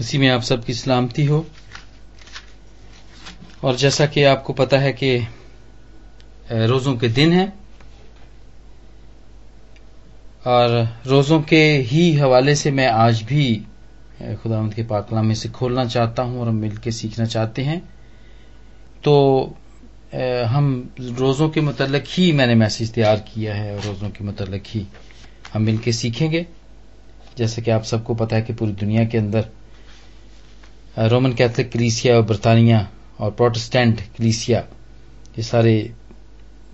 उसी में आप सबकी सलामती हो। और जैसा कि आपको पता है कि रोज़ों के दिन हैं, और रोज़ों के ही हवाले से मैं आज भी खुदा के पाकलाम में से खोलना चाहता हूँ और हम मिलकर सीखना चाहते हैं। तो हम रोज़ों के मतलब ही मैंने मैसेज तैयार किया है रोज़ों के मतलब ही हम मिलकर सीखेंगे। जैसे कि आप सबको पता है कि पूरी दुनिया के अंदर रोमन कैथलिक क्रीसिया और बरतानिया और प्रोटेस्टेंट क्लीसिया, ये सारे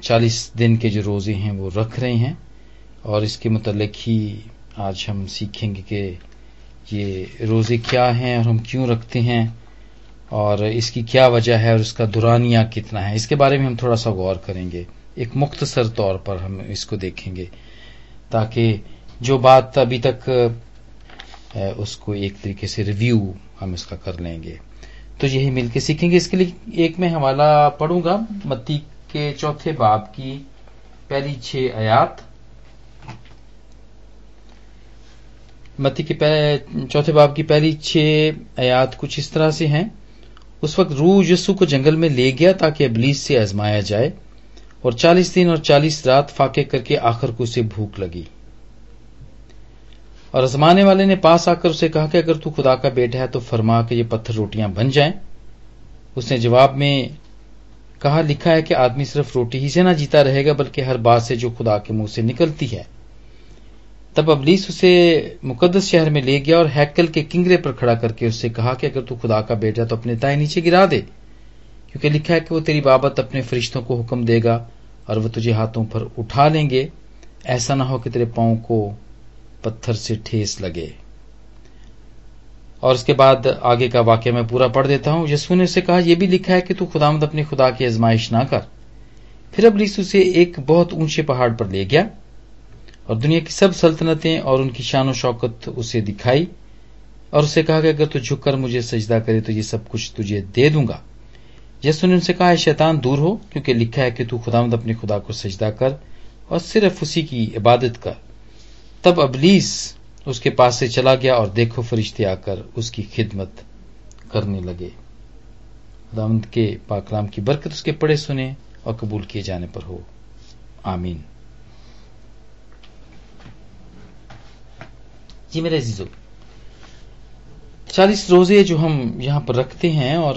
चालीस दिन के जो रोज़े हैं वो रख रहे हैं और इसके मतलब ही आज हम सीखेंगे कि ये रोज़े क्या हैं और हम क्यों रखते हैं और इसकी क्या वजह है और इसका दुरानिया कितना है। इसके बारे में हम थोड़ा सा गौर करेंगे। एक मुख्तसर तौर पर हम इसको देखेंगे ताकि जो बात अभी तक उसको एक तरीके से रिव्यू हम इसका कर लेंगे। तो यही मिलकर सीखेंगे। इसके लिए एक मैं हवाला पढ़ूँगा। मत्ती के चौथे बाब की पहली छह आयात। मत्ती के चौथे बाब की पहली छह आयात कुछ इस तरह से हैं। उस वक्त रू यस्सु को जंगल में ले गया ताकि अबलीस से आजमाया जाए और चालीस दिन और चालीस रात फाके करके आखिर को उसे भूख लगी। और आजमाने वाले ने पास आकर उसे कहा कि अगर तू खुदा का बेटा है तो फरमा के ये पत्थर रोटियाँ बन जाएँ। उसने जवाब में कहा, लिखा है कि आदमी सिर्फ़ रोटी ही से ना जीता रहेगा, बल्कि हर बात से जो खुदा के मुँह से निकलती है। तब अबलीस उसे मुकदस शहर में ले गया और हैकल के किंगरे पर खड़ा करके उससे कहा कि अगर तू खुदा का बेटा तो अपने ताए नीचे गिरा दे। क्योंकि लिखा है कि वो तेरी बाबत अपने फरिश्तों को हुक्म देगा और वह तुझे हाथों पर उठा लेंगे। ऐसा ना हो कि तेरे पाँव को पत्थर से ठेस लगे। और उसके बाद आगे का वाक्य मैं पूरा पढ़ देता हूँ। यसू ने उसे कहा यह भी लिखा है कि तू खुदामद अपने खुदा की आजमाइश ना कर। फिर अब लिस उसे एक बहुत ऊँचे पहाड़ पर ले गया और दुनिया की सब सल्तनतें और उनकी शान शौकत उसे दिखाई और उसे कहा कि अगर तू झुककर मुझे सजदा करे तो ये सब कुछ तुझे दे दूँगा। यसु ने उनसे कहा शैतान दूर हो, क्योंकि लिखा है कि तू खुदामद अपने खुदा को सजदा कर और सिर्फ़ उसी की इबादत कर। तब अबलीस उसके पास से चला गया और देखो फरिश्ते आकर उसकी खिदमत करने लगे। खुदावंत के पाकलाम की बरकत उसके पड़े सुने और कबूल किए जाने पर हो। आमीन। जी मेरे जीजो चालीस रोज़े जो हम यहाँ पर रखते हैं और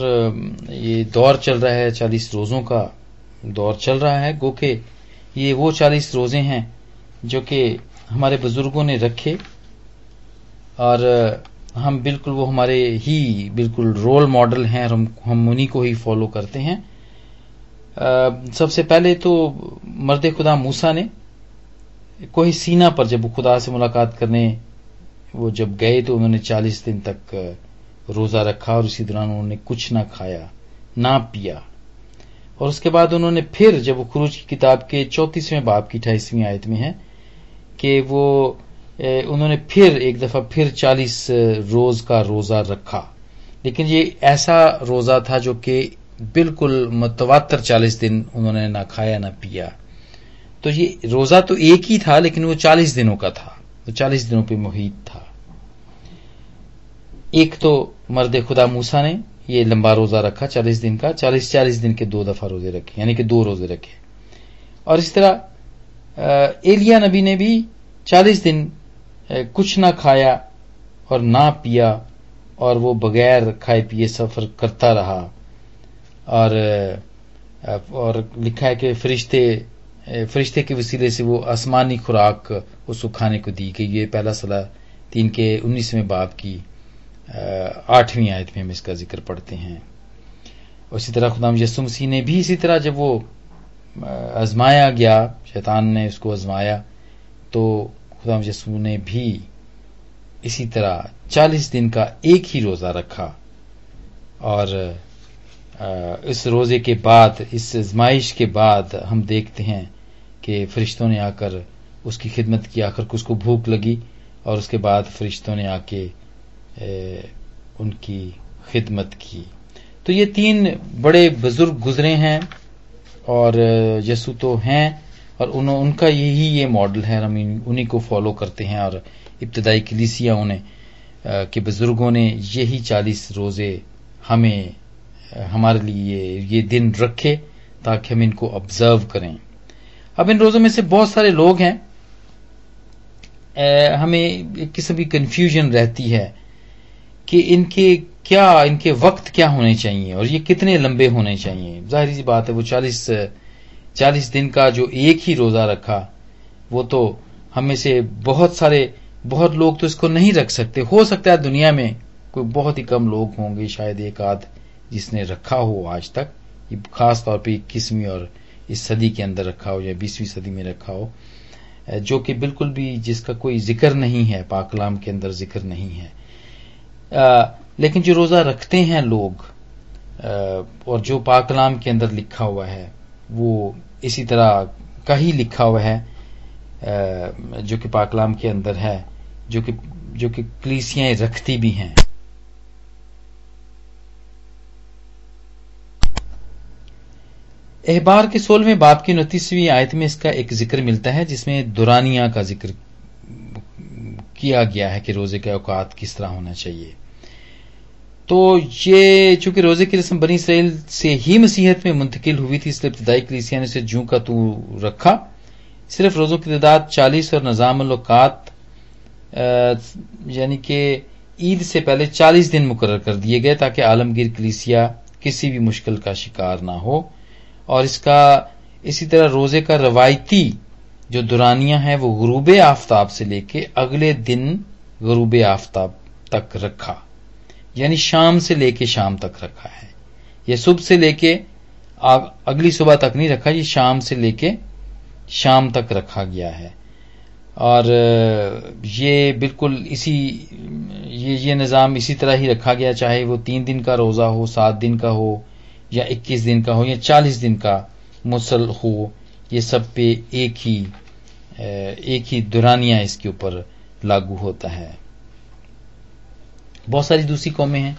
ये दौर चल रहा है, चालीस रोजों का दौर चल रहा है, गो के ये वो चालीस रोज़े हैं जो कि हमारे बुज़ुर्गों ने रखे और हम बिल्कुल वो हमारे ही बिल्कुल रोल मॉडल हैं और हम हम उन्हीं को ही फॉलो करते हैं। आ, सबसे पहले तो मर्द खुदा मूसा ने कोई सीना पर जब खुदा से मुलाकात करने वो जब गए तो उन्होंने चालीस दिन तक रोजा रखा और इसी दौरान उन्होंने कुछ ना खाया ना पिया। और उसके बाद उन्होंने फिर जब वो क्रूज की किताब के चौतीसवें बाप की अठाईसवीं आयत में है कि वो उन्होंने फिर एक दफ़ा फिर चालीस रोज का रोजा रखा। लेकिन ये ऐसा रोजा था जो कि बिल्कुल मतवातर चालीस दिन उन्होंने ना खाया, ना पिया। तो ये रोजा तो एक ही था, लेकिन वो चालीस दिनों का था। वो चालीस दिनों पे मुहित था। एक तो मर्द खुदा मूसा ने ये लंबा रोजा रखा, चालीस दिन का। चालीस चालीस दिन के दो दफ़ा रोज़े रखे, यानी कि दो रोज़े रखे। और इस तरह एलिया नबी ने भी चालीस दिन कुछ ना खाया और ना पिया और वो बगैर खाए पिए सफ़र करता रहा। और और लिखा है कि फरिश्ते फरिश्ते के वसीले से वो आसमानी खुराक उसको खाने को दी गई। ये पहला सलाह तीन के उन्नीसवें बाप की आठवीं आयत में हम इसका ज़िक्र पढ़ते हैं। उसी तरह खुदाम यसु मसीह ने भी इसी तरह जब वो आजमाया गया, शैतान ने उसको आजमाया तो खुदा यसू ने भी इसी तरह चालीस दिन का एक ही रोजा रखा। और इस रोज़े के बाद, इस आजमाइश के बाद हम देखते हैं कि फरिश्तों ने आकर उसकी खिदमत की आकर उसको भूख लगी, और उसके बाद फरिश्तों ने आके उनकी खिदमत की। तो ये तीन बड़े बुज़ुर्ग गुजरे हैं। और यसु तो हैं और उन, उनका यही ये मॉडल है हम उन्हीं को फॉलो करते हैं और इब्तदाई कलीसिया उन्हें के बुज़ुर्गों ने यही चालीस रोज़े हमें हमारे लिए ये दिन रखे ताकि हम इनको ऑब्ज़र्व करें। अब इन रोजों में से बहुत सारे लोग हैं। हमें एक किस्म की कंफ्यूजन रहती है कि इनके क्या इनके वक्त क्या होने चाहिए और ये कितने लंबे होने चाहिए? ज़ाहिर सी बात है वो चालीस चालीस दिन का जो एक ही रोजा रखा वो तो हमें से बहुत सारे बहुत लोग तो इसको नहीं रख सकते। हो सकता है दुनिया में कोई बहुत ही कम लोग होंगे शायद एक आध जिसने रखा हो आज तक। खास तौर पे इक्कीसवीं और इस सदी के अंदर रखा हो या बीसवीं सदी में रखा हो जो कि बिल्कुल भी जिसका कोई ज़िक्र नहीं है पाकलाम के अंदर ज़िक्र नहीं है। आ, लेकिन जो रोजा रखते हैं लोग और जो पाकलाम के अंदर लिखा हुआ है, वो इसी तरह का ही लिखा हुआ है जो कि पाकलाम के अंदर है, जो कि जो कि कलीसियाँ रखती भी हैं। एहबार के सोलहवें बाप की उनतीसवीं आयत में इसका एक ज़िक्र मिलता है, जिसमें दुरानिया का ज़िक्र किया गया है कि रोज़े का औकात किस तरह होना चाहिए। तो ये चूँकि रोज़े की रस्म बनी इसराइल से ही मसीहत में मुंतकिल हुई थी, इसलिए इब्तदाई कलीसिया ने उसे जू का तू रखा। सिर्फ़ रोजों की तादाद चालीस और निज़ाम औकात यानी कि ईद से पहले चालीस दिन मुकर कर दिए गए ताकि आलमगीर कलीसिया किसी भी मुश्किल का शिकार ना हो। और इसका, इसी तरह रोज़े का रवायती जो दुरानिया है, वो गरूब आफ्ताब से लेके अगले दिन गरूब आफ्ताब तक रखा। यानी शाम से लेके शाम तक रखा है। यह सुबह से लेके अगली सुबह तक नहीं रखा, ये शाम से लेके शाम तक रखा गया है। और ये बिल्कुल इसी, ये ये निज़ाम इसी तरह ही रखा गया, चाहे वो तीन दिन का रोज़ा हो, सात दिन का हो, या 21 दिन का हो, या 40 दिन का मुसल हो, ये सब पे एक ही एक ही दुरानिया इसके ऊपर लागू होता है। बहुत सारी दूसरी कौमें हैं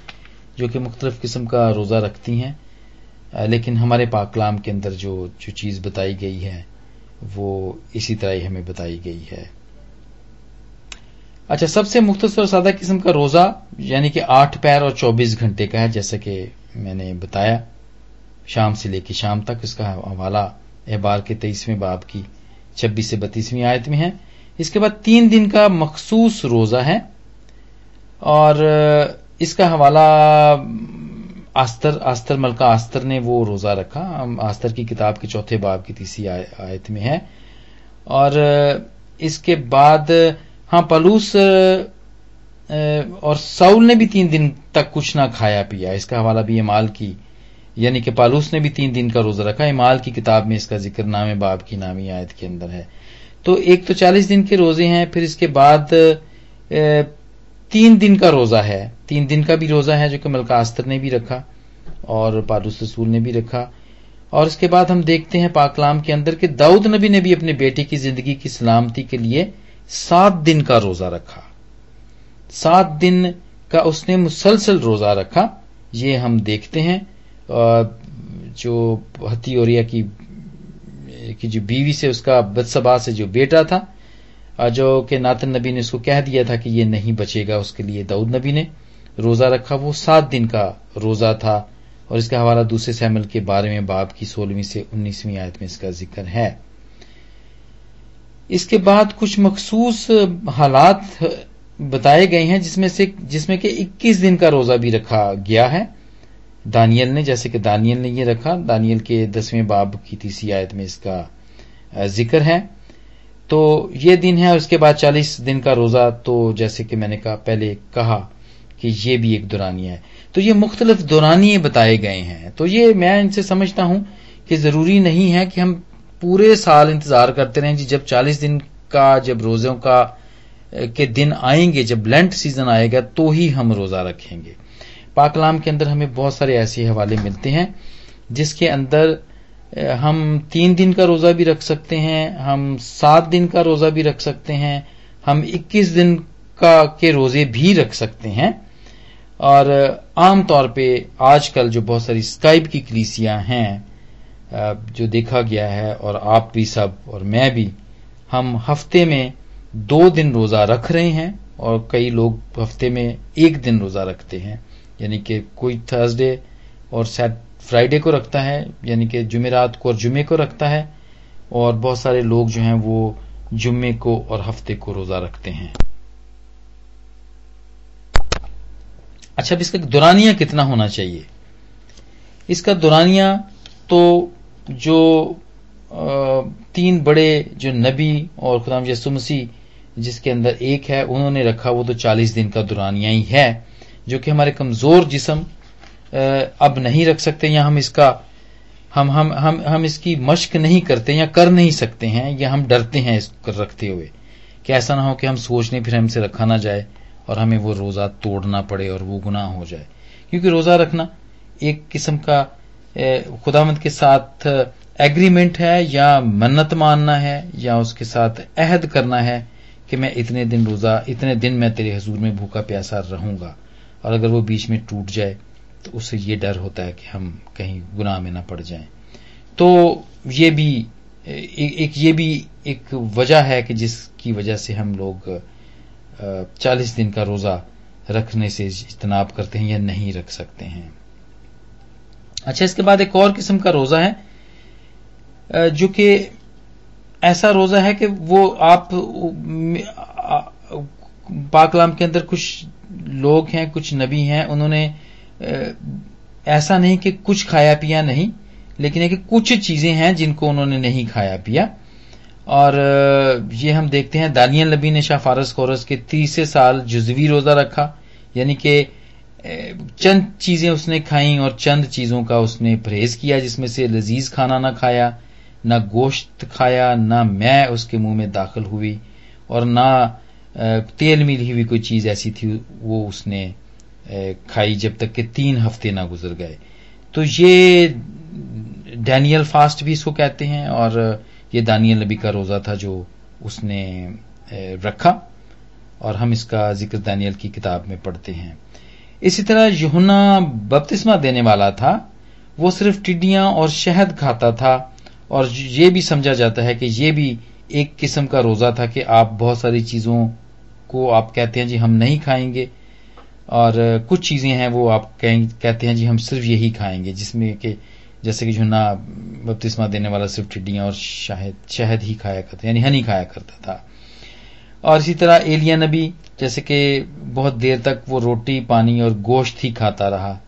जो कि मुख्तलिफ़ किस्म का रोज़ा रखती हैं लेकिन हमारे पाकलाम के अंदर जो जो चीज़ बताई गई है, वो इसी तरह ही हमें बताई गई है। अच्छा सबसे मुख्तर और सादा किस्म का रोज़ा, यानी कि आठ पैर और चौबीस घंटे का है, जैसा कि मैंने बताया, शाम से लेकर शाम तक इसका हवाला अहबार के तेईसवें बाब की, छब्बीस से बत्तीसवीं आयत में है। इसके बाद तीन दिन का मखसूस रोजा है और इसका हवाला, आस्तर आस्तर मलका आस्तर ने वो रोजा रखा। आस्तर की किताब के चौथे बाब की तीसरी आयत में है। और इसके बाद हाँ पलूस और साउल ने भी तीन दिन तक कुछ ना खाया पिया। इसका हवाला भी इमाल की, यानी कि पालूस ने भी तीन दिन का रोजा रखा। इमाल की किताब में इसका ज़िक्र नाम बाब की नामी आयत के अंदर है। तो एक तो चालीस दिन के रोज़े हैं, फिर इसके बाद तीन दिन का रोजा है। तीन दिन का भी रोजा है जो कि मलका आस्तर ने भी रखा और पालूस रसूल ने भी रखा। और इसके बाद हम देखते हैं पाकलाम के अंदर कि दाऊद नबी ने भी अपने बेटे की ज़िंदगी की सलामती के लिए सात दिन का रोजा रखा। सात दिन का उसने मुसलसल रोजा रखा। ये हम देखते हैं जो हती की की जो बीवी से उसका बदसबा से जो बेटा था जो कि नातन नबी ने उसको कह दिया था कि ये नहीं बचेगा उसके लिए दाऊद नबी ने रोजा रखा, वो सात दिन का रोजा था। और इसका हवाला दूसरे सैमल के बारे में बाब की सोलहवीं से उन्नीसवीं आयत में इसका ज़िक्र है। इसके बाद कुछ मखसूस हालात बताए गए हैं, जिसमें से, जिसमें कि 21 दिन का रोजा भी रखा गया है। दानियल ने, जैसे कि दानियल ने ये रखा, दानियल के दसवें बाब की तीसरी आयत में इसका ज़िक्र है। तो ये दिन है उसके बाद चालीस दिन का रोजा तो जैसे कि मैंने कहा, पहले कहा कि ये भी एक दुरानिया है। तो ये मुख्तलिफ़ दुरानिये बताए गए हैं। तो ये मैं इनसे समझता हूँ कि ज़रूरी नहीं है कि हम पूरे साल इंतज़ार करते रहें जी, जब चालीस दिन का, जब रोजों का के दिन आएँगे, जब लेंट सीज़न आएगा तो ही हम रोजा रखेंगे। पाकलाम के अंदर हमें बहुत सारे ऐसे हवाले मिलते हैं, जिसके अंदर हम तीन दिन का रोजा भी रख सकते हैं, हम सात दिन का रोजा भी रख सकते हैं, हम इक्कीस दिन का, के रोज़े भी रख सकते हैं। और आम तौर पे आजकल जो बहुत सारी स्काइप की कलीसियाँ हैं जो देखा गया है, और आप भी सब, और मैं भी, हम हफ़्ते में दो दिन रोजा रख रहे हैं, और कई लोग हफ़्ते में एक दिन रोजा रखते हैं। यानी कि कोई थर्सडे और फ्राइडे को रखता है, यानी कि जुमेरात को और जुमे को रखता है, और बहुत सारे लोग जो हैं वो जुम्मे को और हफ़्ते को रोजा रखते हैं। अच्छा अब इसका दुरानिया कितना होना चाहिए? इसका दुरानिया तो जो तीन बड़े जो नबी और खुदाम यसु मसीह जिसके अंदर एक है, उन्होंने रखा, वो तो चालीस दिन का दुरानिया ही है, जो कि हमारे कमज़ोर जिसम अब नहीं रख सकते या हम इसका, हम हम हम हम इसकी मश्क नहीं करते या कर नहीं सकते हैं या हम डरते हैं इसको रखते हुए कि ऐसा ना हो कि हम सोचने फिर हमसे रखा ना जाए और हमें वो रोजा तोड़ना पड़े और वो गुनाह हो जाए। क्योंकि रोजा रखना एक किस्म का खुदामंद के साथ एग्रीमेंट है या मन्नत मानना है या उसके साथ अहद करना है कि मैं इतने दिन रोजा, इतने दिन मैं तेरे हजूर में भूखा प्यासा रहूँगा और अगर वो बीच में टूट जाए तो उससे ये डर होता है कि हम कहीं गुनाह में ना पड़ जाएँ। तो ये भी एक ये भी एक वजह है कि जिसकी वजह से हम लोग चालीस दिन का रोजा रखने से इजतनाब करते हैं या नहीं रख सकते हैं। अच्छा इसके बाद एक और किस्म का रोजा है जो कि ऐसा रोजा है कि वो आप पाकलाम के अंदर कुछ लोग हैं, कुछ नबी हैं, उन्होंने ऐसा नहीं कि कुछ खाया पिया नहीं, लेकिन है कि कुछ चीज़ें हैं जिनको उन्होंने नहीं खाया पिया। और ये हम देखते हैं दानियल नबी ने शाह फारस खोरस के तीसरे साल जुजवी रोजा रखा, यानी कि चंद चीज़ें उसने खाई और चंद चीज़ों का उसने परहेज किया जिसमें से लजीज खाना ना खाया, ना गोश्त खाया, ना मैं उसके मुँह में दाखिल हुई, और ना तेल मिली हुई कोई चीज़ ऐसी थी वो उसने खाई जब तक के तीन हफ़्ते ना गुजर गए। तो ये डैनियल फास्ट भी इसको कहते हैं और ये दानियल नबी का रोजा था जो उसने रखा और हम इसका ज़िक्र दानियल की किताब में पढ़ते हैं। इसी तरह यहुना बपतिस्मा देने वाला था। वो सिर्फ़ टिड्डियाँ और शहद खाता था और ये भी समझा जाता है कि ये भी एक किस्म का रोजा था कि आप बहुत सारी चीज़ों को आप कहते हैं जी, हम नहीं खाएँगे। और कुछ चीज़ें हैं वो आप कहते हैं जी, हम सिर्फ़ यही खाएँगे, जिसमें कि जैसे कि झुन्ना बपतिस्मा देने वाला सिर्फ़ टिड्डियाँ और शायद शहद ही खाया करता, यानी हनी खाया करता था। और इसी तरह एलिया नबी जैसे कि बहुत देर तक वो रोटी, पानी और गोश्त ही खाता रहा।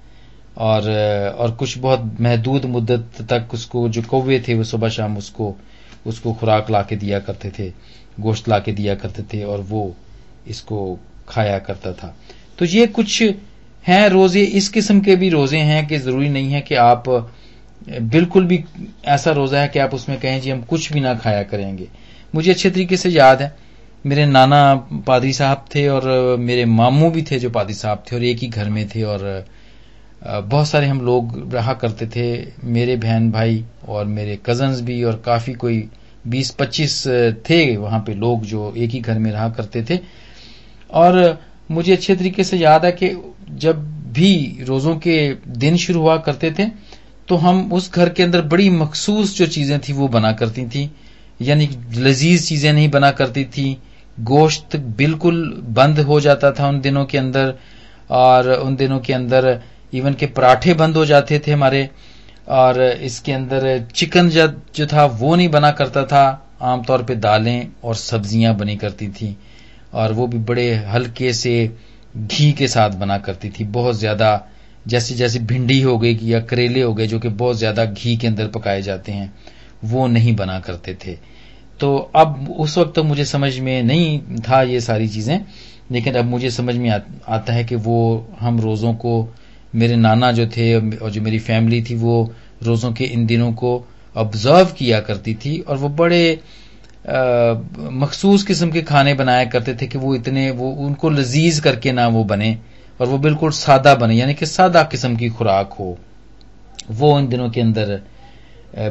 और और कुछ बहुत महदूद मुद्दत तक उसको, जो कौवे थे वो सुबह शाम उसको उसको खुराक ला के दिया करते थे, गोश्त ला के दिया करते थे और वो इसको खाया करता था। तो ये कुछ हैं रोज़े, इस किस्म के भी रोज़े हैं कि ज़रूरी नहीं है कि आप, बिल्कुल भी ऐसा रोजा है कि आप उसमें कहें जी हम कुछ भी ना खाया करेंगे। मुझे अच्छे तरीके से याद है, मेरे नाना पादरी साहब थे और मेरे मामू भी थे जो पादरी साहब थे और एक ही घर में थे और बहुत सारे हम लोग रहा करते थे, मेरे बहन भाई और मेरे कजन्स भी और काफ़ी कोई 20-25 थे वहाँ पे लोग जो एक ही घर में रहा करते थे। और मुझे अच्छे तरीके से याद है कि जब भी रोजों के दिन शुरू हुआ करते थे तो हम उस घर के अंदर बड़ी मखसूस जो चीज़ें थी, वो बना करती थी। यानी लजीज चीज़ें नहीं बना करती थी। गोश्त बिल्कुल बंद हो जाता था उन दिनों के अंदर, और उन दिनों के अंदर इवन के पराठे बंद हो जाते थे हमारे, और इसके अंदर चिकन जो था, वो नहीं बना करता था। आमतौर पे दालें और सब्ज़ियाँ बनी करती थी। और वो भी बड़े हल्के से घी के साथ बना करती थी। बहुत ज़्यादा जैसे जैसे भिंडी हो गई या करेले हो गए जो कि बहुत ज़्यादा घी के अंदर पकाए जाते हैं वो नहीं बना करते थे। तो अब उस वक्त तो मुझे समझ में नहीं था ये सारी चीज़ें लेकिन अब मुझे समझ में आ, आता है कि वो हम रोजों को मेरे नाना जो थे और जो मेरी फैमिली थी वो रोजों के इन दिनों को ऑब्ज़र्व किया करती थी और वो बड़े मखसूस किस्म के खाने बनाया करते थे कि वो इतने, वो, उनको लजीज करके ना वो बने और वो बिल्कुल सादा बने, यानी कि सादा किस्म की खुराक हो। वो इन दिनों के अंदर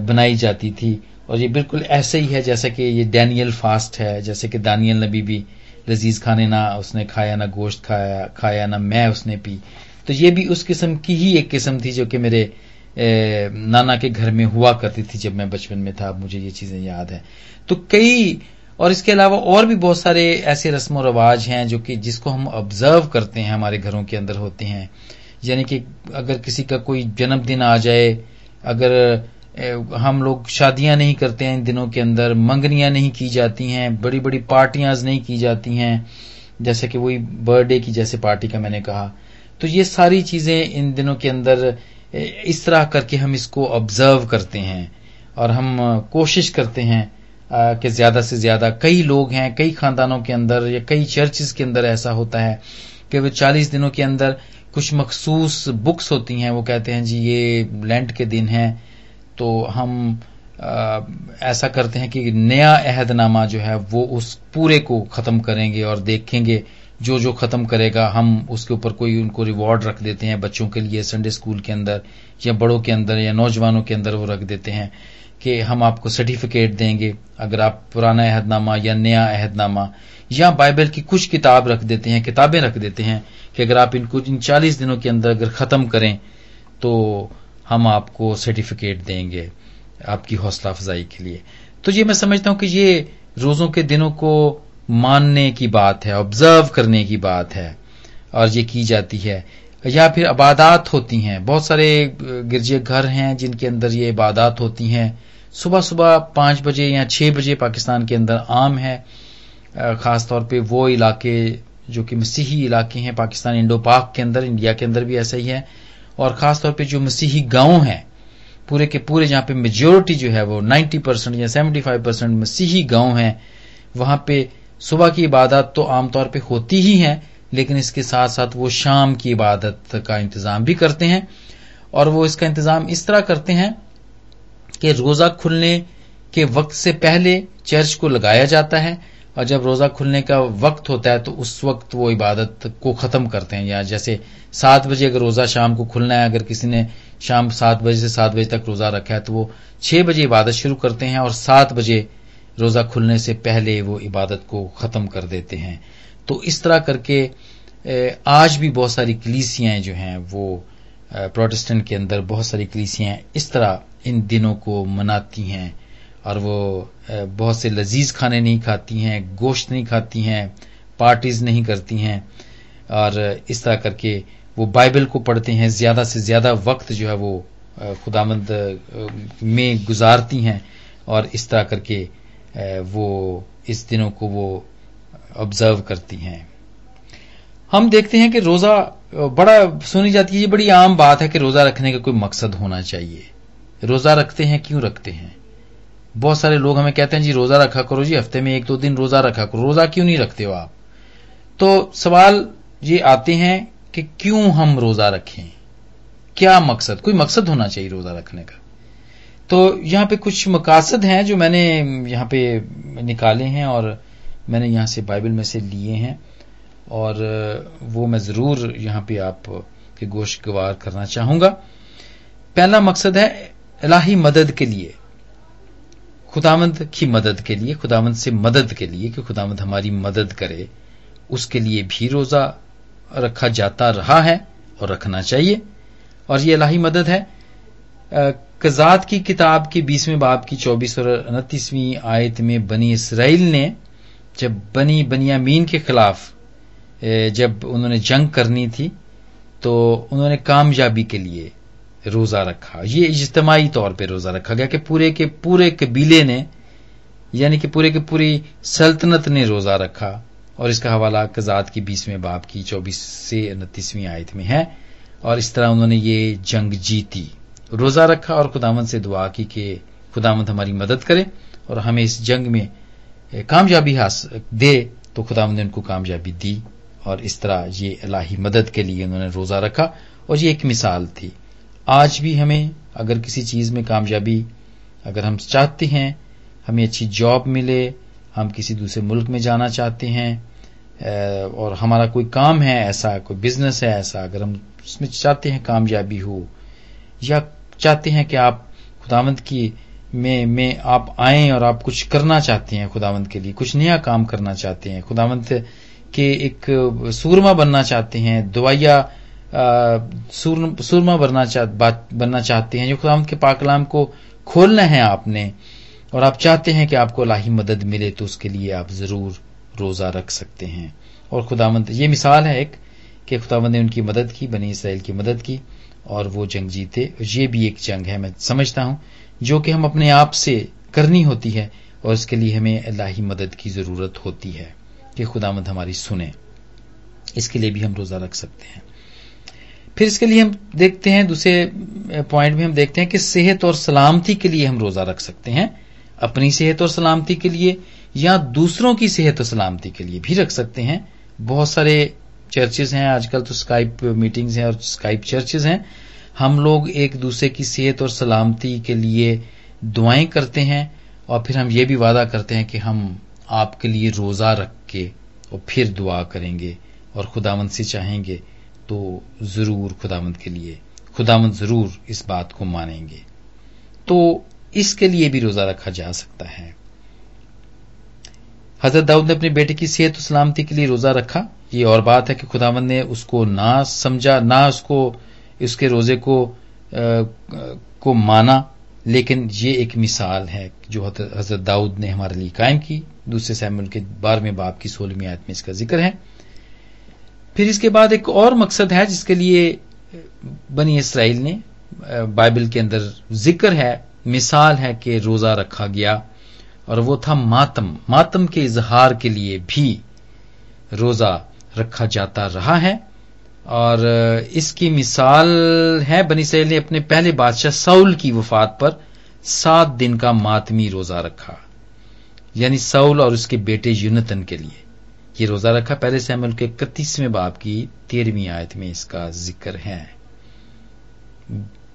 बनाई जाती थी और ये बिल्कुल ऐसे ही है जैसे कि ये डैनियल फास्ट है, जैसे कि दानियल नबी भी लजीज खाने ना उसने खाया, ना गोश्त खाया खाया, ना मैं उसने पी। तो ये भी उस किस्म की ही एक किस्म थी जो कि मेरे नाना के घर में हुआ करती थी जब मैं बचपन में था मुझे ये चीज़ें याद है। तो कई, और इसके अलावा और भी बहुत सारे ऐसे रस्म रिवाज हैं जो कि जिसको हम ऑब्ज़र्व करते हैं, हमारे घरों के अंदर होते हैं। यानी कि अगर किसी का कोई जन्मदिन आ जाए, अगर हम लोग शादियाँ नहीं करते हैं इन दिनों के अंदर, मंगनियाँ नहीं की जाती हैं बड़ी बड़ी पार्टियाँ नहीं की जाती हैं, जैसे कि वही बर्थडे की जैसे पार्टी का मैंने कहा। तो ये सारी चीज़ें इन दिनों के अंदर इस तरह करके हम इसको ऑब्ज़र्व करते हैं और हम कोशिश करते हैं कि ज़्यादा से ज़्यादा कई लोग हैं, कई खानदानों के अंदर या कई चर्चेस के अंदर ऐसा होता है कि वो चालीस दिनों के अंदर कुछ मखसूस बुक्स होती हैं, वो कहते हैं, जी, ये लेंट के दिन हैं। तो हम ऐसा करते हैं कि नया अहदनामा जो है वो उस पूरे को खत्म करेंगे और देखेंगे जो जो खत्म करेगा, हम उसके ऊपर कोई उनको रिवॉर्ड रख देते हैं बच्चों के लिए संडे स्कूल के अंदर, या बड़ों के अंदर, या नौजवानों के अंदर वो रख देते हैं कि हम आपको सर्टिफिकेट देंगे, अगर आप पुराना अहदनामा या नया अहदनामा, या बाइबल की कुछ किताब रख देते हैं, किताबें रख देते हैं कि अगर आप इनको इन चालीस दिनों के अंदर अगर खत्म करें तो हम आपको सर्टिफिकेट देंगे आपकी हौसला अफजाई के लिए। तो ये मैं समझता हूँ कि ये रोजों के दिनों को मानने की बात है ऑब्ज़र्व करने की बात है, और ये की जाती है। या फिर इबादत होती हैं। बहुत सारे गिरजे घर हैं जिनके अंदर ये इबादत होती हैं। सुबह सुबह पाँच बजे या छह बजे पाकिस्तान के अंदर आम है। खास तौर पे वो इलाके जो कि मसीही इलाके हैं, पाकिस्तान इंडो पाक के अंदर, इंडिया के अंदर भी ऐसा ही है। और खास तौर पे जो मसीही गाँव हैं, पूरे के पूरे जहाँ पे मेजोरिटी जो है वो 90 परसेंट या 75 परसेंट मसीही गाँव हैं। वहाँ पे सुबह की इबादत तो आमतौर पर होती ही है, लेकिन इसके साथ साथ वो शाम की इबादत का इंतज़ाम भी करते हैं। और वो इसका इंतज़ाम इस तरह करते हैं कि रोजा खुलने के वक्त से पहले चर्च को लगाया जाता है, और जब रोजा खुलने का वक्त होता है तो उस वक्त वो इबादत को खत्म करते हैं। या जैसे सात बजे अगर रोजा शाम को खुलना है, अगर किसी ने शाम सात बजे से सात बजे तक रोजा रखा है तो वो छह बजे इबादत शुरू करते हैं और सात बजे रोजा खुलने से पहले वो इबादत को खत्म कर देते हैं। तो इस तरह करके आज भी बहुत सारी कलीसियाँ जो हैं, वो प्रोटेस्टेंट के अंदर बहुत सारी कलीसियाँ इस तरह इन दिनों को मनाती हैं और वो बहुत से लजीज खाने नहीं खाती हैं, गोश्त नहीं खाती हैं, पार्टीज़ नहीं करती हैं और इस तरह करके वो बाइबल को पढ़ते हैं, ज़्यादा से ज़्यादा वक्त जो है वो खुदामंद में गुजारती हैं और इस तरह करके वो इस दिनों को वो ऑब्ज़र्व करती हैं। हम देखते हैं कि रोजा, बड़ा सुनी जाती है, ये बड़ी आम बात है कि रोजा रखने का कोई मकसद होना चाहिए। रोजा रखते हैं, क्यों रखते हैं? बहुत सारे लोग हमें कहते हैं, जी, रोजा रखा करो, जी, हफ़्ते में एक दो दिन रोजा रखा करो। रोजा क्यों नहीं रखते हो आप? तो सवाल ये आते हैं कि क्यों हम रोजा रखें? क्या मकसद? कोई मकसद होना चाहिए रोजा रखने का? तो यहाँ पे कुछ मकासद हैं जो मैंने यहाँ पे निकाले हैं और मैंने यहाँ से बाइबल में से लिए हैं और वो मैं ज़रूर यहाँ पे आप के गोश गवार करना चाहूँगा। पहला मकसद है इलाही मदद के लिए। खुदामंद की मदद के लिए खुदामंद से मदद के लिए कि खुदामंद हमारी मदद करे, उसके लिए भी रोजा रखा जाता रहा है और रखना चाहिए। और ये अलाही मदद है कजात की किताब के बीसवें बाब की चौबीस और उनतीसवीं आयत में बनी इसराइल ने जब बनी बनियामीन के खिलाफ जब उन्होंने जंग करनी थी तो उन्होंने कामयाबी के लिए रोजा रखा। ये इज्तमाही तौर पे रोजा रखा गया कि पूरे के पूरे कबीले ने, यानी कि पूरे के पूरी सल्तनत ने रोजा रखा। और इसका हवाला कजात की बीसवें बाप की चौबीस से उनतीसवीं आयत में है। और इस तरह उन्होंने ये जंग जीती। रोजा रखा और खुदामंद से दुआ की कि खुदामंद हमारी मदद करे और हमें इस जंग में कामयाबी दे तो खुदामंद ने उनको कामयाबी दी और इस तरह ये अलाही मदद के लिए उन्होंने रोजा रखा और ये एक मिसाल थी। आज भी हमें अगर किसी चीज़ में कामयाबी, अगर हम चाहते हैं, हमें अच्छी जॉब मिले, हम किसी दूसरे मुल्क में जाना चाहते हैं और हमारा कोई काम है, ऐसा कोई बिज़नेस है, ऐसा अगर हम उसमें चाहते हैं कामयाबी हो, या चाहते हैं कि आप खुदावंत की में में आप आए और आप कुछ करना चाहते हैं खुदावंत के लिए कुछ नया काम करना चाहते हैं। खुदावंत के एक सूरमा बनना चाहते हैं दवाइया सूरमा बनना चाह, बनना चाहते हैं जो खुदावंत के पाकलाम को खोलना है आपने। और आप चाहते हैं कि आपको लाही मदद मिले तो उसके लिए आप ज़रूर रोजा रख सकते हैं। और खुदावंत ये मिसाल है एक कि खुदावंत ने उनकी मदद की बनी इसराइल की मदद की। और वो जंग जीते। ये भी एक जंग है, मैं समझता हूँ, जो कि हम अपने आप से करनी होती है और इसके लिए हमें अल्लाही मदद की ज़रूरत होती है कि खुदामद हमारी सुने। इसके लिए भी हम रोजा रख सकते हैं। फिर इसके लिए हम देखते हैं, दूसरे पॉइंट में हम देखते हैं कि सेहत और सलामती के लिए हम रोजा रख सकते हैं। अपनी सेहत और सलामती के लिए या दूसरों की सेहत और सलामती के लिए भी रख सकते हैं। बहुत सारे चर्चेज हैं, आजकल तो स्काइप मीटिंग्स हैं और स्काइप चर्चेज हैं। हम लोग एक दूसरे की सेहत और सलामती के लिए दुआएँ करते हैं और फिर हम ये भी वादा करते हैं कि हम आपके लिए रोजा रख के और फिर दुआ करेंगे और खुदावंद से चाहेंगे तो ज़रूर खुदावंद के लिए खुदावंद ज़रूर इस बात को मानेंगे। तो इसके लिए भी रोजा रखा जा सकता है। हज़रत दाऊद ने अपने बेटे की सेहत सलामती के लिए रोजा रखा। ये और बात है कि खुदावंद ने उसको ना समझा ना उसको उसके रोज़े को आ, को माना। लेकिन ये एक मिसाल है जो हज़रत दाऊद ने हमारे लिए कायम की। दूसरे सैमुल के बारहवें बाप की सोलहवीं आयत में इसका ज़िक्र है। फिर इसके बाद एक और मकसद है जिसके लिए बनी इसराइल ने बाइबल के अंदर ज़िक्र है मिसाल है कि रोजा रखा गया। और वो था मातम। मातम के इजहार के लिए भी रोजा रखा जाता रहा है। और इसकी मिसाल है, बनी सैल ने अपने पहले बादशाह सऊल की वफात पर सात दिन का मातमी रोजा रखा। यानी सऊल और उसके बेटे यूनतन के लिए ये रोजा रखा। पहले सैमुल के इकतीसवें बाप की तेरहवीं आयत में इसका ज़िक्र है।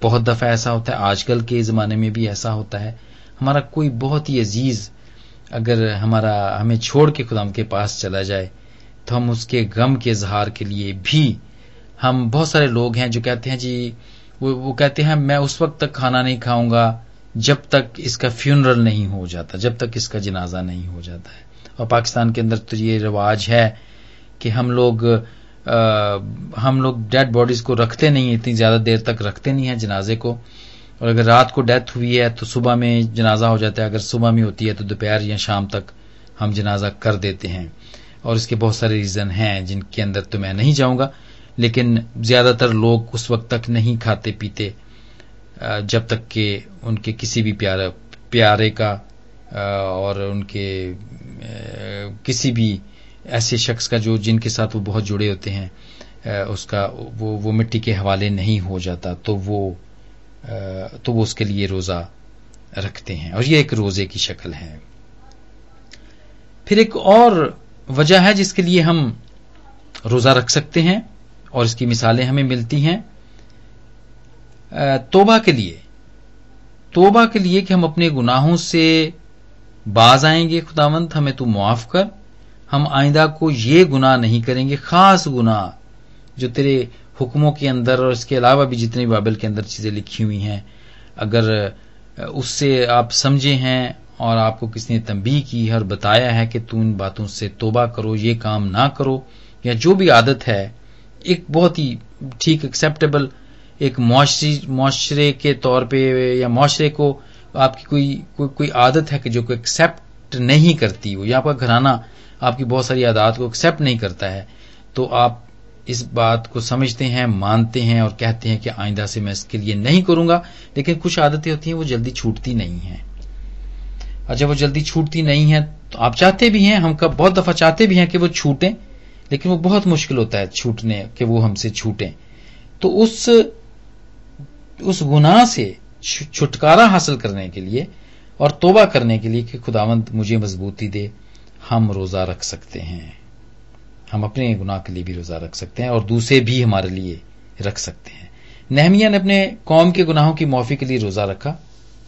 बहुत दफ़ा ऐसा होता है। आजकल के जमाने में भी ऐसा होता है। हमारा कोई बहुत ही अज़ीज़ अगर हमारा हमें छोड़ के खुदाम के पास चला जाए तो हम उसके गम के इजहार के लिए भी हम बहुत सारे लोग हैं जो कहते हैं जी वो, वो कहते हैं मैं उस वक्त तक खाना नहीं खाऊँगा जब तक इसका फ्यूनरल नहीं हो जाता जब तक इसका जनाजा नहीं हो जाता है। और पाकिस्तान के अंदर तो ये रिवाज है कि हम लोग आ, हम लोग डेड बॉडीज को रखते नहीं इतनी ज़्यादा देर तक रखते नहीं है जनाजे को। और अगर रात को डेथ हुई है तो सुबह में जनाजा हो जाता है। अगर सुबह में होती है तो दोपहर या शाम तक हम जनाजा कर देते हैं। और इसके बहुत सारे रीजन हैं, जिनके अंदर तो मैं नहीं जाऊँगा। लेकिन ज़्यादातर लोग उस वक्त तक नहीं खाते, पीते जब तक कि उनके किसी भी प्यारे प्यारे का और उनके किसी भी ऐसे शख्स का जो, जिनके साथ वो बहुत जुड़े होते हैं उसका वो वो मिट्टी के हवाले नहीं हो जाता। तो वो तो वो उसके लिए रोजा रखते हैं। और ये एक रोज़े की शक्ल है। फिर एक और वजह है जिसके लिए हम रोजा रख सकते हैं और इसकी मिसालें हमें मिलती हैं। तोबा के लिए। तोबा के लिए कि हम अपने गुनाहों से बाज आएँगे, खुदावंत, हमें तू मुआफ कर। हम आइंदा को ये गुनाह नहीं करेंगे, खास गुनाह जो तेरे हुक्मों के अंदर और इसके अलावा भी जितने बाइबल के अंदर चीज़ें लिखी हुई हैं, अगर उससे आप समझे हैं और आपको किसी ने तंबी की है और बताया है कि तू इन बातों से तोबा करो, ये काम ना करो, या जो भी आदत है, एक बहुत ही ठीक एक्सेप्टेबल एक मुआशरे के तौर पे या माशरे को आपकी कोई कोई कोई आदत है कि जो को एक्सेप्ट नहीं करती हो, या आपका घराना आपकी बहुत सारी आदत को एक्सेप्ट नहीं करता है तो आप इस बात को समझते हैं, मानते हैं और कहते हैं कि आइंदा से मैं इसके लिए नहीं करूँगा, लेकिन कुछ आदतें होती हैं, वो जल्दी छूटती नहीं है। और जब वो जल्दी छूटती नहीं है तो आप चाहते भी हैं, हम कब, बहुत दफ़ा चाहते भी हैं कि वो छूटें, लेकिन वो बहुत मुश्किल होता है छूटने, कि वो हमसे छूटें। तो उस उस गुनाह से छुटकारा हासिल करने के लिए और तोबा करने के लिए कि खुदावंत मुझे मजबूती दे, हम रोजा रख सकते हैं। हम अपने गुनाह के लिए भी रोजा रख सकते हैं और दूसरे भी हमारे लिए रख सकते हैं। नहमिया ने अपने कौम के गुनाहों की माफ़ी के लिए रोजा रखा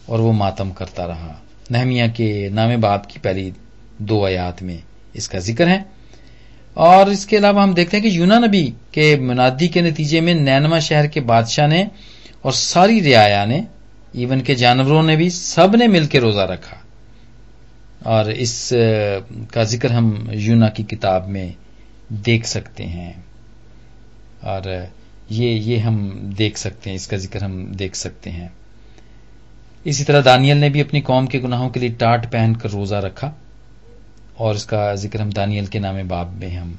और वो मातम करता रहा। नहमिया के नामे बाप की पहली दो आयात में इसका ज़िक्र है। और इसके अलावा हम देखते हैं कि यूना नबी के मुनादी के नतीजे में नैनमा शहर के बादशाह ने और सारी रियाया ने, इवन के जानवरों ने भी सबने मिलकर रोजा रखा। और इस का ज़िक्र हम यूना की किताब में देख सकते हैं। और ये ये हम देख सकते हैं, इसका ज़िक्र हम देख सकते हैं। इसी तरह दानियल ने भी अपनी कौम के गुनाहों के लिए टाट पहनकर रोजा रखा, और इसका ज़िक्र हम दानियल के नामे बाब में हम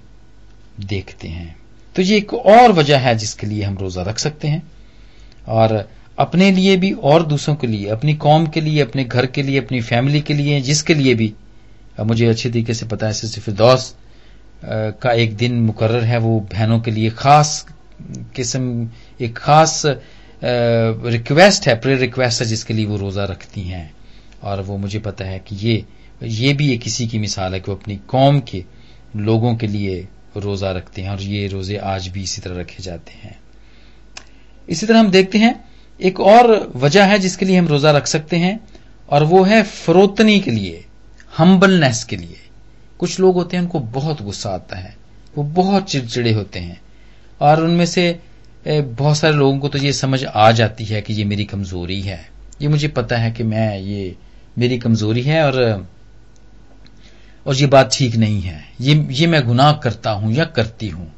देखते हैं। तो ये एक और वजह है जिसके लिए हम रोजा रख सकते हैं, और अपने लिए भी और दूसरों के लिए, अपनी कौम के लिए, अपने घर के लिए, अपनी फैमिली के लिए, जिसके लिए भी। मुझे अच्छे तरीके से पता है फिरदौस का एक दिन मुकर्र है वो बहनों के लिए खास किस्म, एक खास रिक्वेस्ट है प्रेयर रिक्वेस्ट है जिसके लिए वो रोजा रखती हैं। और वो मुझे पता है कि ये ये भी एक किसी की मिसाल है कि वो अपनी कौम के लोगों के लिए रोजा रखते हैं और ये रोज़े आज भी इसी तरह रखे जाते हैं। इसी तरह हम देखते हैं, एक और वजह है जिसके लिए हम रोजा रख सकते हैं और वो है फरोतनी के लिए हम्बलनेस के लिए। कुछ लोग होते हैं, उनको बहुत गुस्सा आता है। वो बहुत चिड़चिड़े होते हैं। और उनमें से बहुत सारे लोगों को तो ये समझ आ जाती है कि ये मेरी कमज़ोरी है। ये मुझे पता है कि मैं, ये मेरी कमज़ोरी है और और ये बात ठीक नहीं है। ये ये मैं गुनाह करता हूँ या करती हूँ।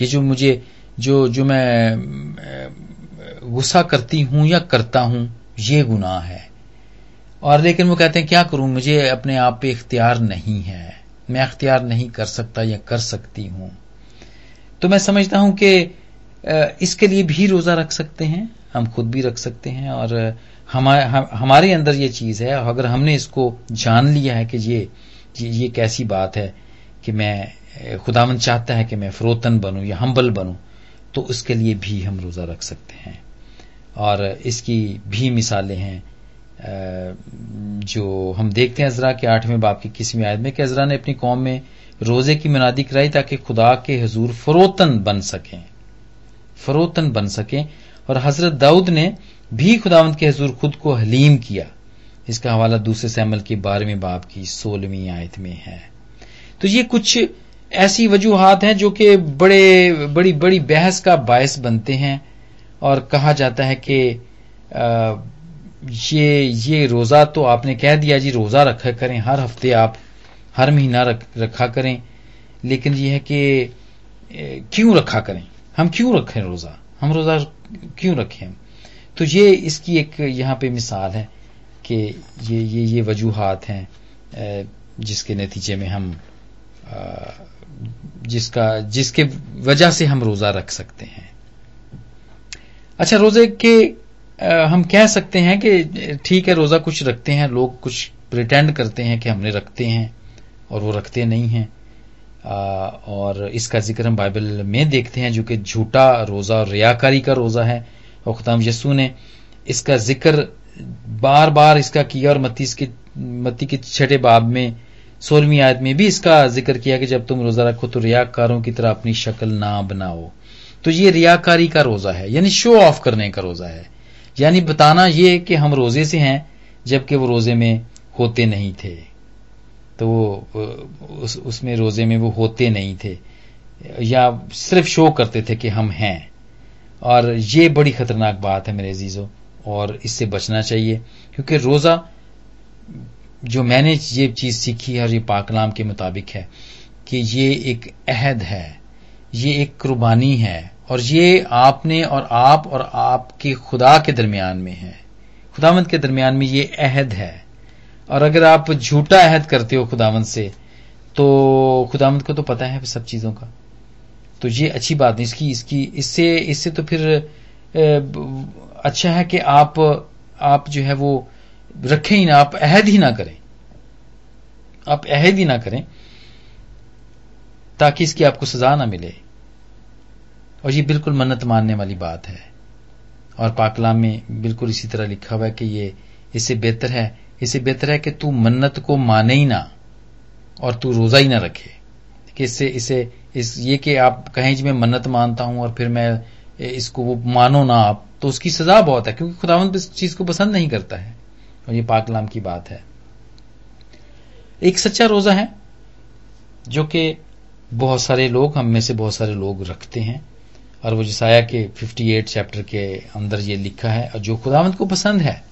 ये जो मुझे, जो जो मैं गुस्सा करती हूँ या करता हूँ, ये गुनाह है। और लेकिन वो कहते हैं, क्या करूँ? मुझे अपने आप पे इख्तियार नहीं है। मैं अख्तियार नहीं कर सकता या कर सकती हूँ। तो मैं समझता हूँ कि इसके लिए भी रोजा रख सकते हैं, हम खुद भी रख सकते हैं और हमारे हमारे अंदर ये चीज़ है, अगर हमने इसको जान लिया है कि ये ये कैसी बात है कि मैं खुदावन चाहता है कि मैं फरोतन बनूं या हम्बल बनूं तो उसके लिए भी हम रोजा रख सकते हैं। और इसकी भी मिसालें हैं जो हम देखते हैं अजरा के आठवें बाप की किसवीं आयत में कि अजरा ने अपनी कौम में रोज़े की मुनादी कराई ताकि खुदा के हजूर फरोतन बन सकें, फरोतन बन सकें। और हज़रत दाऊद ने भी खुदावंत के हजूर खुद को हलीम किया। इसका हवाला दूसरे सैमल के बारहवीं बाप की सोलहवीं आयत में है। तो ये कुछ ऐसी वजूहत हैं जो कि बड़े, बड़ी बड़ी बहस का बायस बनते हैं और कहा जाता है कि ये ये रोजा तो आपने कह दिया जी रोजा रखा करें हर हफ़्ते आप हर महीना रख, रखा करें लेकिन ये है कि क्यों रखा करें? हम क्यों रखें रोजा? हम रोजा क्यों रखें तो ये इसकी एक यहाँ पे मिसाल है कि ये ये ये वजूहत हैं जिसके नतीजे में हम जिसका जिसके वजह से हम रोजा रख सकते हैं। अच्छा रोज़े के हम कह सकते हैं कि ठीक है, रोजा कुछ रखते हैं, लोग कुछ प्रिटेंड करते हैं कि हमने रखते हैं, और वो रखते नहीं हैं। और इसका ज़िक्र हम बाइबल में देखते हैं, जो कि झूठा रोजा और रियाकारी का रोजा है, और खुदाम यसू ने इसका ज़िक्र बार बार इसका किया, और मत्ती के मत्ती के छठे बाब में, सोलहवीं आयत में भी इसका ज़िक्र किया कि जब तुम रोजा रखो तो रियाकारों की तरह अपनी शक्ल ना बनाओ। तो ये रियाकारी का रोजा है, यानी शो ऑफ़ करने का रोजा है। यानी बताना ये कि हम रोज़े से हैं जबकि वो रोज़े में होते नहीं थे। तो वो उस, उसमें रोज़े में वो होते नहीं थे। या सिर्फ़ शो करते थे कि हम हैं। और ये बड़ी खतरनाक बात है मेरे अजीजों और इससे बचना चाहिए। क्योंकि रोजा जो मैंने ये चीज़ सीखी है और ये पाकलाम के मुताबिक है कि ये एक अहद है ये एक कुर्बानी है। और ये आपने और आप और आपके खुदा के दरमियान में है। खुदावंत के दरमियान में ये अहद है। और अगर आप झूठा अहद करते हो खुदावंत से तो खुदावंत को तो पता है सब चीज़ों का। तो ये अच्छी बात नहीं, इसकी इसकी, इससे इससे तो फिर अच्छा है कि आप आप जो है वो रखें ही ना, आप अहद ही ना करें। आप अहद ही ना करें, ताकि इसकी आपको सजा ना मिले। और ये बिल्कुल मन्नत मानने वाली बात है। और पाकलाम में बिल्कुल इसी तरह लिखा हुआ है कि ये, इससे बेहतर है, इससे बेहतर है कि तू मन्नत को माने ही ना, और तू रोजा ही ना रखे। कि इससे इसे इस, ये कि आप कहें जी मैं मन्नत मानता हूँ और फिर मैं इसको वो मानो ना आप तो उसकी सजा बहुत है, क्योंकि खुदावंत इस चीज़ को पसंद नहीं करता है। और ये पाकलाम की बात है। एक सच्चा रोजा है, जो कि बहुत सारे लोग, हम में से बहुत सारे लोग रखते हैं। और वो जिसाया के 58 चैप्टर के अंदर ये लिखा है, और जो खुदावंत को पसंद है,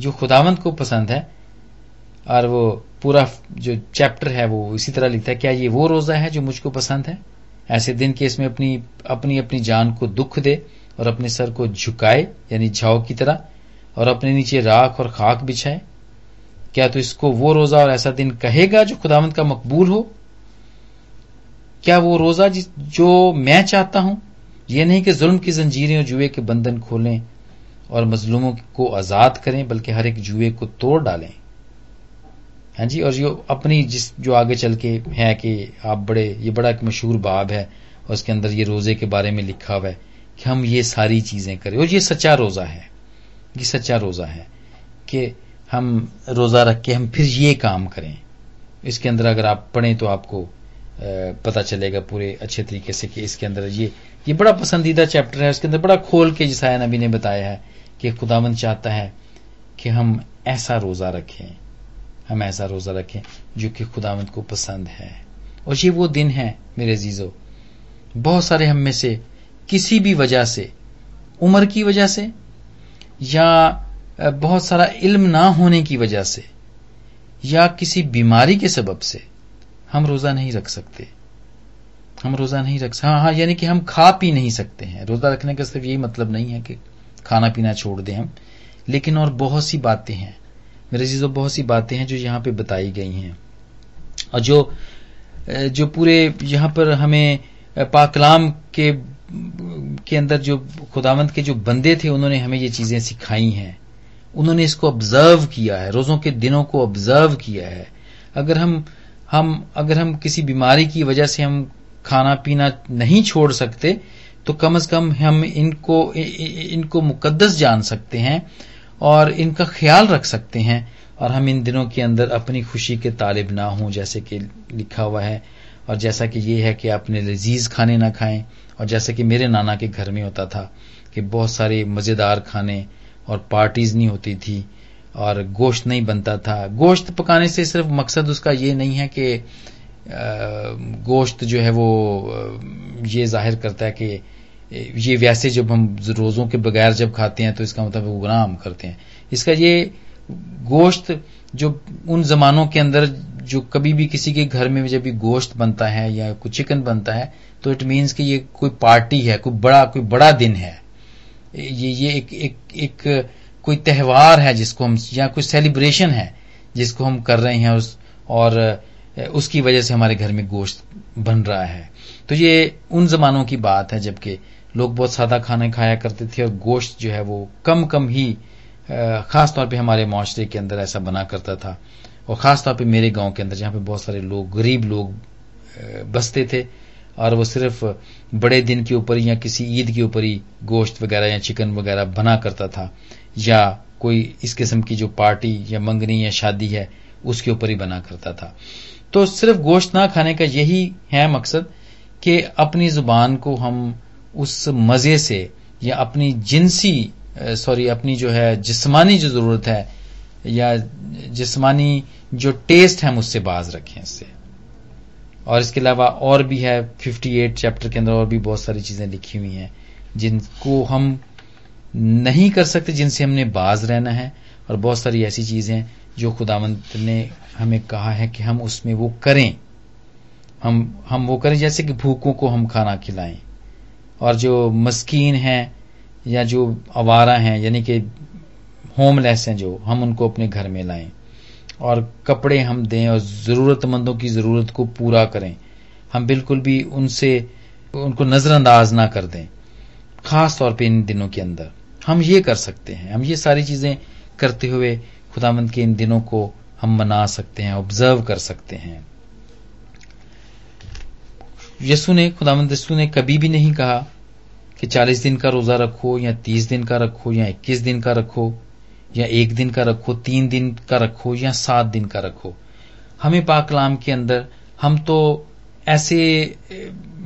जो खुदावंत को पसंद है, और वो पूरा जो चैप्टर है वो इसी तरह लिखता है, क्या ये वो रोजा है जो मुझको पसंद है? ऐसे दिन के इसमें अपनी अपनी अपनी जान को दुख दे और अपने सर को झुकाए, यानी झाओ की तरह, और अपने नीचे राख और खाक बिछाए। क्या तो इसको वो रोजा और ऐसा दिन कहेगा जो खुदावंत का मकबूल हो? क्या वो रोजा जो मैं चाहता हूँ यह नहीं कि जुल्म की जंजीरें और जुए के बंधन खोलें और मजलूमों को आज़ाद करें, बल्कि हर एक जुए को तोड़ डालें। हाँ जी, और जो अपनी जिस, जो आगे चल के है कि आप बड़े, ये बड़ा एक मशहूर बाब है, और उसके अंदर ये रोज़े के बारे में लिखा हुआ है कि हम ये सारी चीज़ें करें। और ये सच्चा रोजा है, ये सच्चा रोजा है कि हम रोजा रख के हम फिर ये काम करें। इसके अंदर अगर आप पढ़ें तो आपको पता चलेगा पूरे अच्छे तरीके से कि इसके अंदर ये ये बड़ा पसंदीदा चैप्टर है उसके अंदर बड़ा खोल के जिसाया नबी ने बताया है कि खुदावंद चाहता है कि हम ऐसा रोजा रखें, हम ऐसा रोजा रखें जो कि खुदावंद को पसंद है। और ये वो दिन है, मेरे जीजो बहुत सारे हम में से किसी भी वजह से, उम्र की वजह से, या बहुत सारा इल्म ना होने की वजह से, या किसी बीमारी के सबब से हम रोजा नहीं रख सकते। हम रोजा नहीं रख हाँ हाँ यानी कि हम खा पी नहीं सकते हैं। रोजा रखने का सिर्फ़ यही मतलब नहीं है कि खाना पीना छोड़ दें हम। लेकिन और बहुत सी बातें हैं। मेरे चीज़ों बहुत सी बातें हैं जो यहाँ पे बताई गई हैं। और जो जो पूरे यहाँ पर हमें पाकलाम के के अंदर जो खुदावंत के जो बंदे थे, उन्होंने हमें ये चीज़ें सिखाई हैं। उन्होंने इसको ऑब्ज़र्व किया है। रोजों के दिनों को ऑब्ज़र्व किया है। अगर हम हम, अगर हम किसी बीमारी की वजह से हम खाना पीना नहीं छोड़ सकते तो कम से कम हम इनको इनको मुकद्दस जान सकते हैं और इनका ख्याल रख सकते हैं और हम इन दिनों के अंदर अपनी खुशी के तालिब ना हों, जैसे कि लिखा हुआ है। और जैसा कि ये है कि आपने लजीज खाने ना खाएँ, और जैसे कि मेरे नाना के घर में होता था कि बहुत सारे मज़ेदार खाने और पार्टीज़ नहीं होती थी और गोश्त नहीं बनता था। गोश्त पकाने से सिर्फ़ मकसद उसका ये नहीं है कि गोश्त जो है वो ये ज़ाहिर करता है कि ये वैसे जब हम रोजों के बगैर जब खाते हैं तो इसका मतलब वो गुनाह हम करते हैं। इसका ये गोश्त जो उन जमानों के अंदर जो कभी भी किसी के घर में जब भी गोश्त बनता है या कुछ चिकन बनता है तो इट मीन्स कि ये कोई पार्टी है, कोई बड़ा कोई बड़ा दिन है। ये ये एक एक एक कोई त्यौहार है जिसको हम, या कोई सेलिब्रेशन है जिसको हम कर रहे हैं उस, और उसकी वजह से हमारे घर में गोश्त बन रहा है। तो ये उन जमानों की बात है जबकि लोग बहुत सादा खाने खाया करते थे और गोश्त जो है वो कम कम ही खास तौर पे हमारे माशरे के अंदर ऐसा बना करता था। और खास तौर पे मेरे गाँव के अंदर जहाँ पे बहुत सारे लोग, गरीब लोग बसते थे, और वो सिर्फ़ बड़े दिन के ऊपर या किसी ईद के ऊपर ही गोश्त वगैरह या चिकन वगैरह बना करता था। या कोई इस किस्म की जो पार्टी या मंगनी या शादी है, उसके ऊपर ही बना करता था। तो सिर्फ़ गोश्त ना खाने का यही है मकसद कि अपनी ज़ुबान को हम उस मज़े से या अपनी जिनसी, सॉरी, अपनी जो है जिस्मानी जो ज़रूरत है या जिस्मानी जो टेस्ट है मुझसे बाज रखें इससे। और इसके अलावा और भी है 58 चैप्टर के अंदर और भी बहुत सारी चीज़ें लिखी हुई हैं, जिनको हम नहीं कर सकते जिनसे हमने बाज रहना है। और बहुत सारी ऐसी चीज़ें हैं जो खुदावंत ने हमें कहा है कि हम उसमें वो करें। हम हम वो करें जैसे कि भूखों को हम खाना खिलाएँ। और जो मस्कीन हैं या जो आवारा हैं, यानी कि होमलेस हैं जो, हम उनको अपने घर में लाएँ। और कपड़े हम दें और जरूरतमंदों की ज़रूरत को पूरा करें। हम बिल्कुल भी उनसे, उनको नजरअंदाज ना कर दें खास तौर पे इन दिनों के अंदर। हम ये कर सकते हैं। हम ये सारी चीज़ें करते हुए खुदामंद के इन दिनों को हम मना सकते हैं ऑब्ज़र्व कर सकते हैं। यसु ने खुदामंद यसु ने कभी भी नहीं कहा कि 40 दिन का रोजा रखो, या 30 दिन का रखो, या 21 दिन का रखो, या एक दिन का रखो, तीन दिन का रखो, या सात दिन का रखो। हमें पाकलाम के अंदर हम तो ऐसे,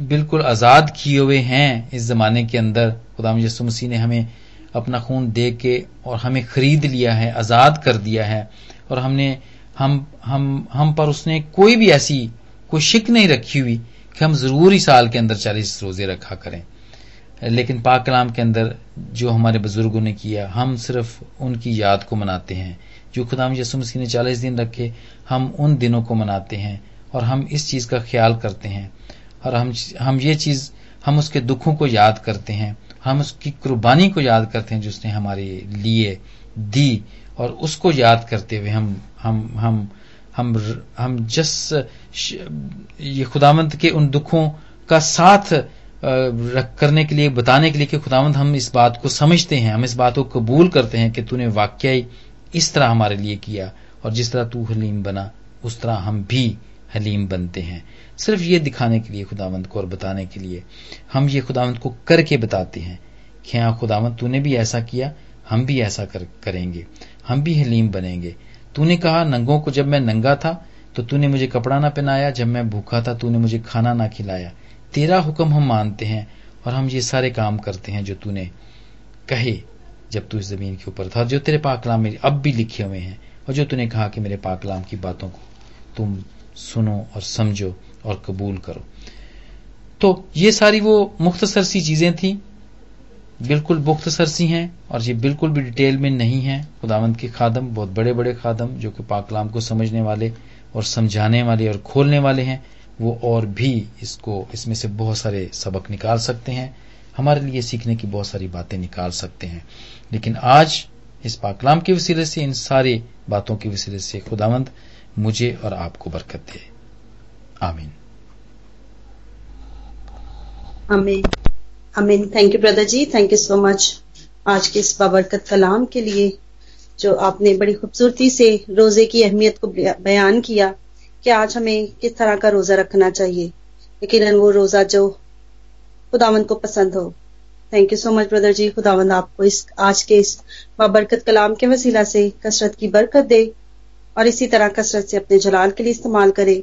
बिल्कुल आज़ाद किए हुए हैं इस जमाने के अंदर। खुदाम यसु मसीह ने हमें अपना खून दे के और हमें खरीद लिया है, आज़ाद कर दिया है। और हमने, हम हम हम पर उसने कोई भी ऐसी कोई शिक नहीं रखी हुई कि हम ज़रूर साल के अंदर चालीस रोज़े रखा करें। लेकिन पाक कलाम के अंदर जो हमारे बुज़ुर्गों ने किया, हम सिर्फ़ उनकी याद को मनाते हैं। जो खुदाम यसु मसीह ने चालीस दिन रखे, हम उन दिनों को मनाते हैं और हम इस चीज़ का ख्याल करते हैं। और हम हम ये चीज़, हम उसके दुखों को याद करते हैं। हम उसकी कुर्बानी को याद करते हैं जिसने हमारे लिए दी और उसको याद करते हुए हम हम हम हम हम जस ये खुदावंत के उन दुखों का साथ रख करने के लिए, बताने के लिए कि खुदावंत हम इस बात को समझते हैं, हम इस बात को कबूल करते हैं कि तूने वाक्य इस तरह हमारे लिए किया और जिस तरह तू हलीम बना, उस तरह हम भी हलीम बनते हैं। सिर्फ़ ये दिखाने के लिए खुदावंत को और बताने के लिए हम ये खुदावंत को करके बताते हैं कि हाँ खुदावंत तूने भी ऐसा किया हम भी ऐसा कर, करेंगे। हम भी हलीम बनेंगे। तूने कहा नंगों को जब मैं नंगा था तो तूने मुझे कपड़ा ना पहनाया जब मैं भूखा था तूने मुझे खाना ना खिलाया। तेरा हुक्म हम मानते हैं और हम ये सारे काम करते हैं जो तूने कहे जब तू इस ज़मीन के ऊपर था जो तेरे पाकलाम में अब भी लिखे हुए हैं और जो तूने कहा कि मेरे पाकलाम की बातों को तुम सुनो और समझो और कबूल करो। तो ये सारी वो मुख्तसर सी चीज़ें थी। बिल्कुल मुख्तसर सी हैं और ये बिल्कुल भी डिटेल में नहीं है। खुदावंत के खादम, बहुत बड़े बड़े खादम, जो कि पाकलाम को समझने वाले और समझाने वाले और खोलने वाले हैं, वो और भी इसको, इसमें से बहुत सारे सबक निकाल सकते हैं। हमारे लिए सीखने की बहुत सारी बातें निकाल सकते हैं। लेकिन आज इस पाकलाम के वसीले से, इन सारी बातों के वसीले से खुदावंद मुझे और आपको बरकत दे। आमीन। आमीन। आमीन। Thank you brother ji. Thank you so much आज के इस बाबरकत कलाम के लिए, जो आपने बड़ी खूबसूरती से रोज़े की अहमियत को बयान किया कि आज हमें किस तरह का रोजा रखना चाहिए। यकीन वो रोजा जो खुदावंद को पसंद हो। Thank you so much brother ji. खुदावंद आपको इस, आज के इस बाबरकत कलाम के वसीला से कसरत की बरकत दे। और इसी तरह कसरत से अपने जलाल के लिए इस्तेमाल करें।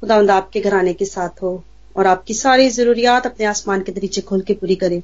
खुदावंद आपके घराने के साथ हो और आपकी सारी जरूरियात अपने आसमान के दरीचे खोल के पूरी करे।